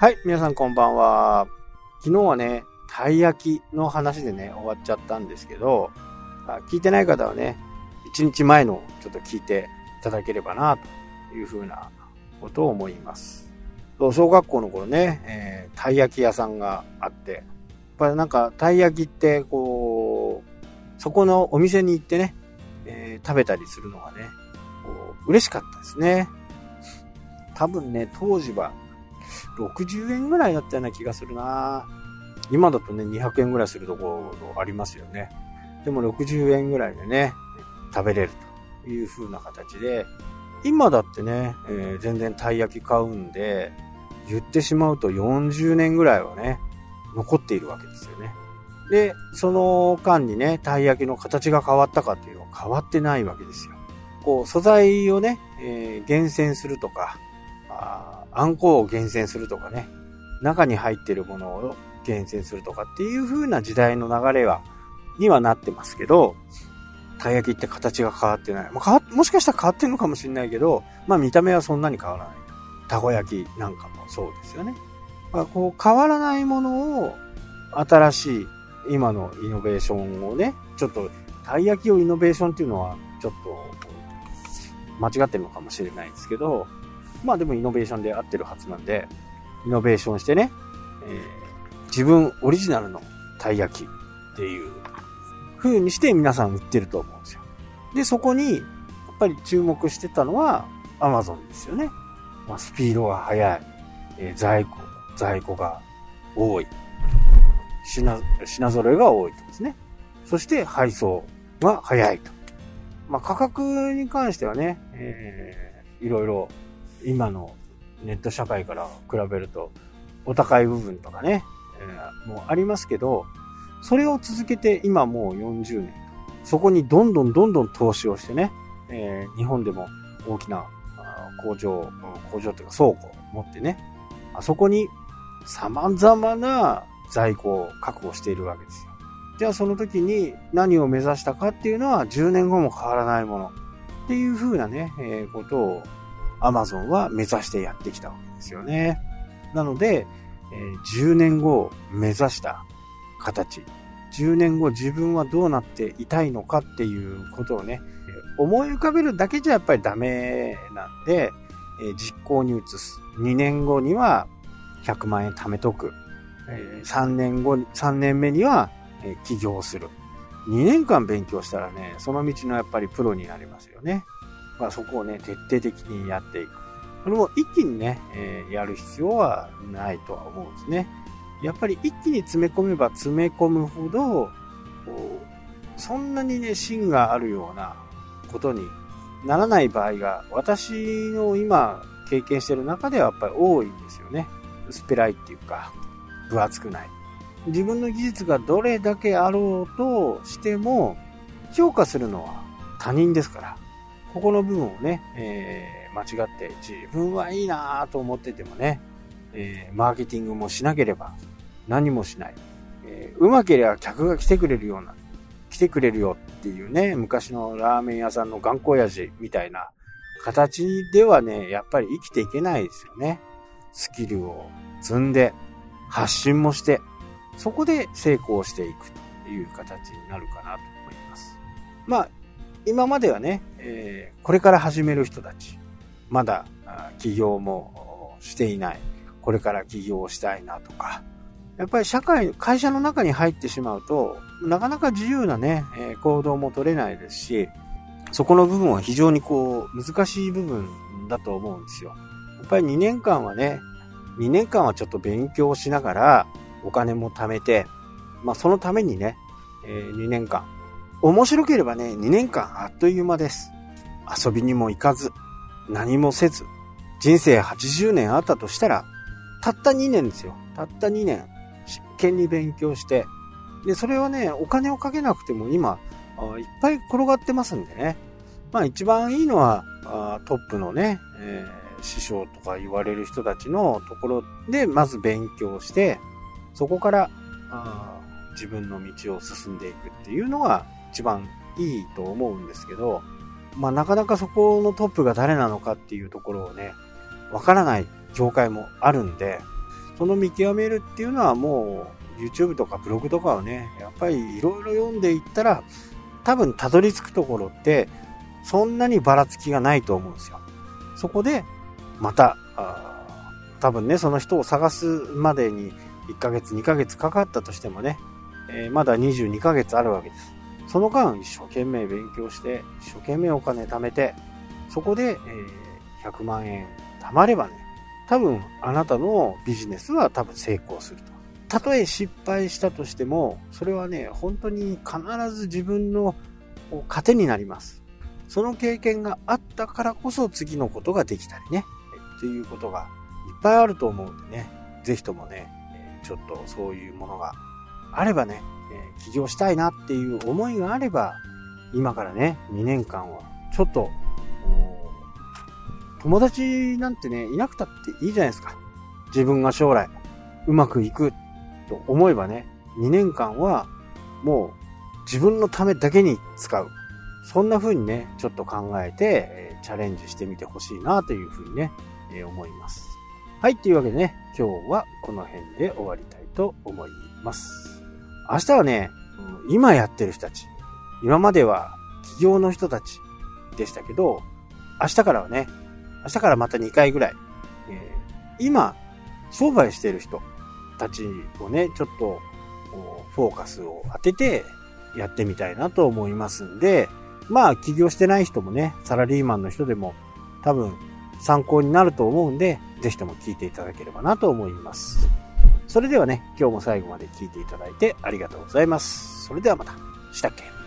はい、皆さんこんばんは。昨日はね、たい焼きの話でね、終わっちゃったんですけど、聞いてない方はね、一日前のちょっと聞いていただければな、というふうなことを思います。小学校の頃ね、えー、たい焼き屋さんがあって、やっぱりなんか、たい焼きって、こう、そこのお店に行ってね、えー、食べたりするのがね、こう嬉しかったですね。多分ね、当時は60円ぐらいだったような気がするな今だとね、200円ぐらいするところありますよね。でも60円ぐらいでね、食べれるという風な形で、今だってね、えー、全然たい焼き買うんで、言ってしまうと40年ぐらいはね、残っているわけですよね。で、その間にね、たい焼きの形が変わったかっていうのは変わってないわけですよ。こう、素材をね、えー、厳選するとか、あんこを厳選するとかね、中に入ってるものを厳選するとかっていう風な時代の流れは、にはなってますけど、たい焼きって形が変わってない。まあ、もしかしたら変わってるのかもしれないけど、まあ見た目はそんなに変わらない。たこ焼きなんかもそうですよね。まあ、こう変わらないものを新しい今のイノベーションをね、ちょっとたい焼きをイノベーションっていうのはちょっと間違ってるのかもしれないですけど、まあでもイノベーションで合ってるはずなんで、イノベーションしてね、えー、自分オリジナルのたい焼きっていう風にして皆さん売ってると思うんですよ。で、そこに、やっぱり注目してたのは Amazon ですよね。まあ、スピードが速い、えー、在庫、在庫が多い、品、品揃えが多いとですね。そして配送が早いと。まあ、価格に関してはね、えー、いろいろ今のネット社会から比べるとお高い部分とかね、えー、もうありますけど、それを続けて今もう40年。そこにどんどんどんどん投資をしてね、えー、日本でも大きな工場、工場というか倉庫を持ってね、あそこに様々な在庫を確保しているわけですよ。じゃあその時に何を目指したかっていうのは10年後も変わらないものっていう風なね、えー、ことを Amazon は目指してやってきたわけですよね。なので、えー、10年後を目指した形、10年後自分はどうなっていたいのかっていうことをね、思い浮かべるだけじゃやっぱりダメなんで、えー、実行に移す。2年後には100万円貯めとく。えー、3年後、3年目には、えー、起業する。2年間勉強したらね、その道のやっぱりプロになりますよね。まあそこをね、徹底的にやっていく。これも一気にね、えー、やる必要はないとは思うんですね。やっぱり一気に詰め込めば詰め込むほど、そんなにね、芯があるようなことにならない場合が、私の今経験してる中ではやっぱり多いんですよね。薄っぺらいっていうか、分厚くない。自分の技術がどれだけあろうとしても、評価するのは他人ですから、ここの部分をね、えー、間違って自分はいいなと思っててもね、えー、マーケティングもしなければ何もしない。えー、うまければ客が来てくれるような、来てくれるよっていうね、昔のラーメン屋さんの頑固親父みたいな形ではね、やっぱり生きていけないですよね。スキルを積んで、発信もして、そこで成功していくという形になるかなと思います。まあ、今まではね、えー、これから始める人たち、まだ起業もしていない、これから起業したいなとか、やっぱり社会、会社の中に入ってしまうと、なかなか自由なね、え、行動も取れないですし、そこの部分は非常にこう、難しい部分だと思うんですよ。やっぱり2年間はね、2年間はちょっと勉強しながら、お金も貯めて、まあそのためにね、え、2年間。面白ければね、2年間あっという間です。遊びにも行かず、何もせず、人生80年あったとしたら、たった2年ですよ。たった2年。真剣に勉強して、で、それはね、お金をかけなくても今、いっぱい転がってますんでね。まあ一番いいのは、トップのね、えー、師匠とか言われる人たちのところで、まず勉強して、そこから自分の道を進んでいくっていうのが一番いいと思うんですけど、まあなかなかそこのトップが誰なのかっていうところをね、わからない業界もあるんで、その見極めるっていうのはもう YouTube とかブログとかをね、やっぱりいろいろ読んでいったら、多分たどり着くところって、そんなにばらつきがないと思うんですよ。そこで、また、多分ね、その人を探すまでに1ヶ月、2ヶ月かかったとしてもね、えー、まだ22ヶ月あるわけです。その間、一生懸命勉強して、一生懸命お金貯めて、そこで、えー、100万円貯まればね、多分あなたのビジネスは多分成功すると。たとえ失敗したとしても、それはね、本当に必ず自分の糧になります。その経験があったからこそ次のことができたりね、っていうことがいっぱいあると思うんでね、ぜひともね、ちょっとそういうものがあればねえ、起業したいなっていう思いがあれば、今からね、2年間は、ちょっと、友達なんてね、いなくたっていいじゃないですか。自分が将来、うまくいくと思えばね、2年間は、もう、自分のためだけに使う。そんな風にね、ちょっと考えて、えチャレンジしてみてほしいなという風にね、え思います。はい、というわけでね、今日はこの辺で終わりたいと思います。明日はね、今やってる人たち、今までは企業の人たちでしたけど、明日からはね、明日からまた2回ぐらい、えー、今、商売してる人たちをね、ちょっと、フォーカスを当ててやってみたいなと思いますんで、まあ、起業してない人もね、サラリーマンの人でも多分参考になると思うんで、ぜひとも聞いていただければなと思います。それではね、今日も最後まで聞いていただいてありがとうございます。それではまた。したっけ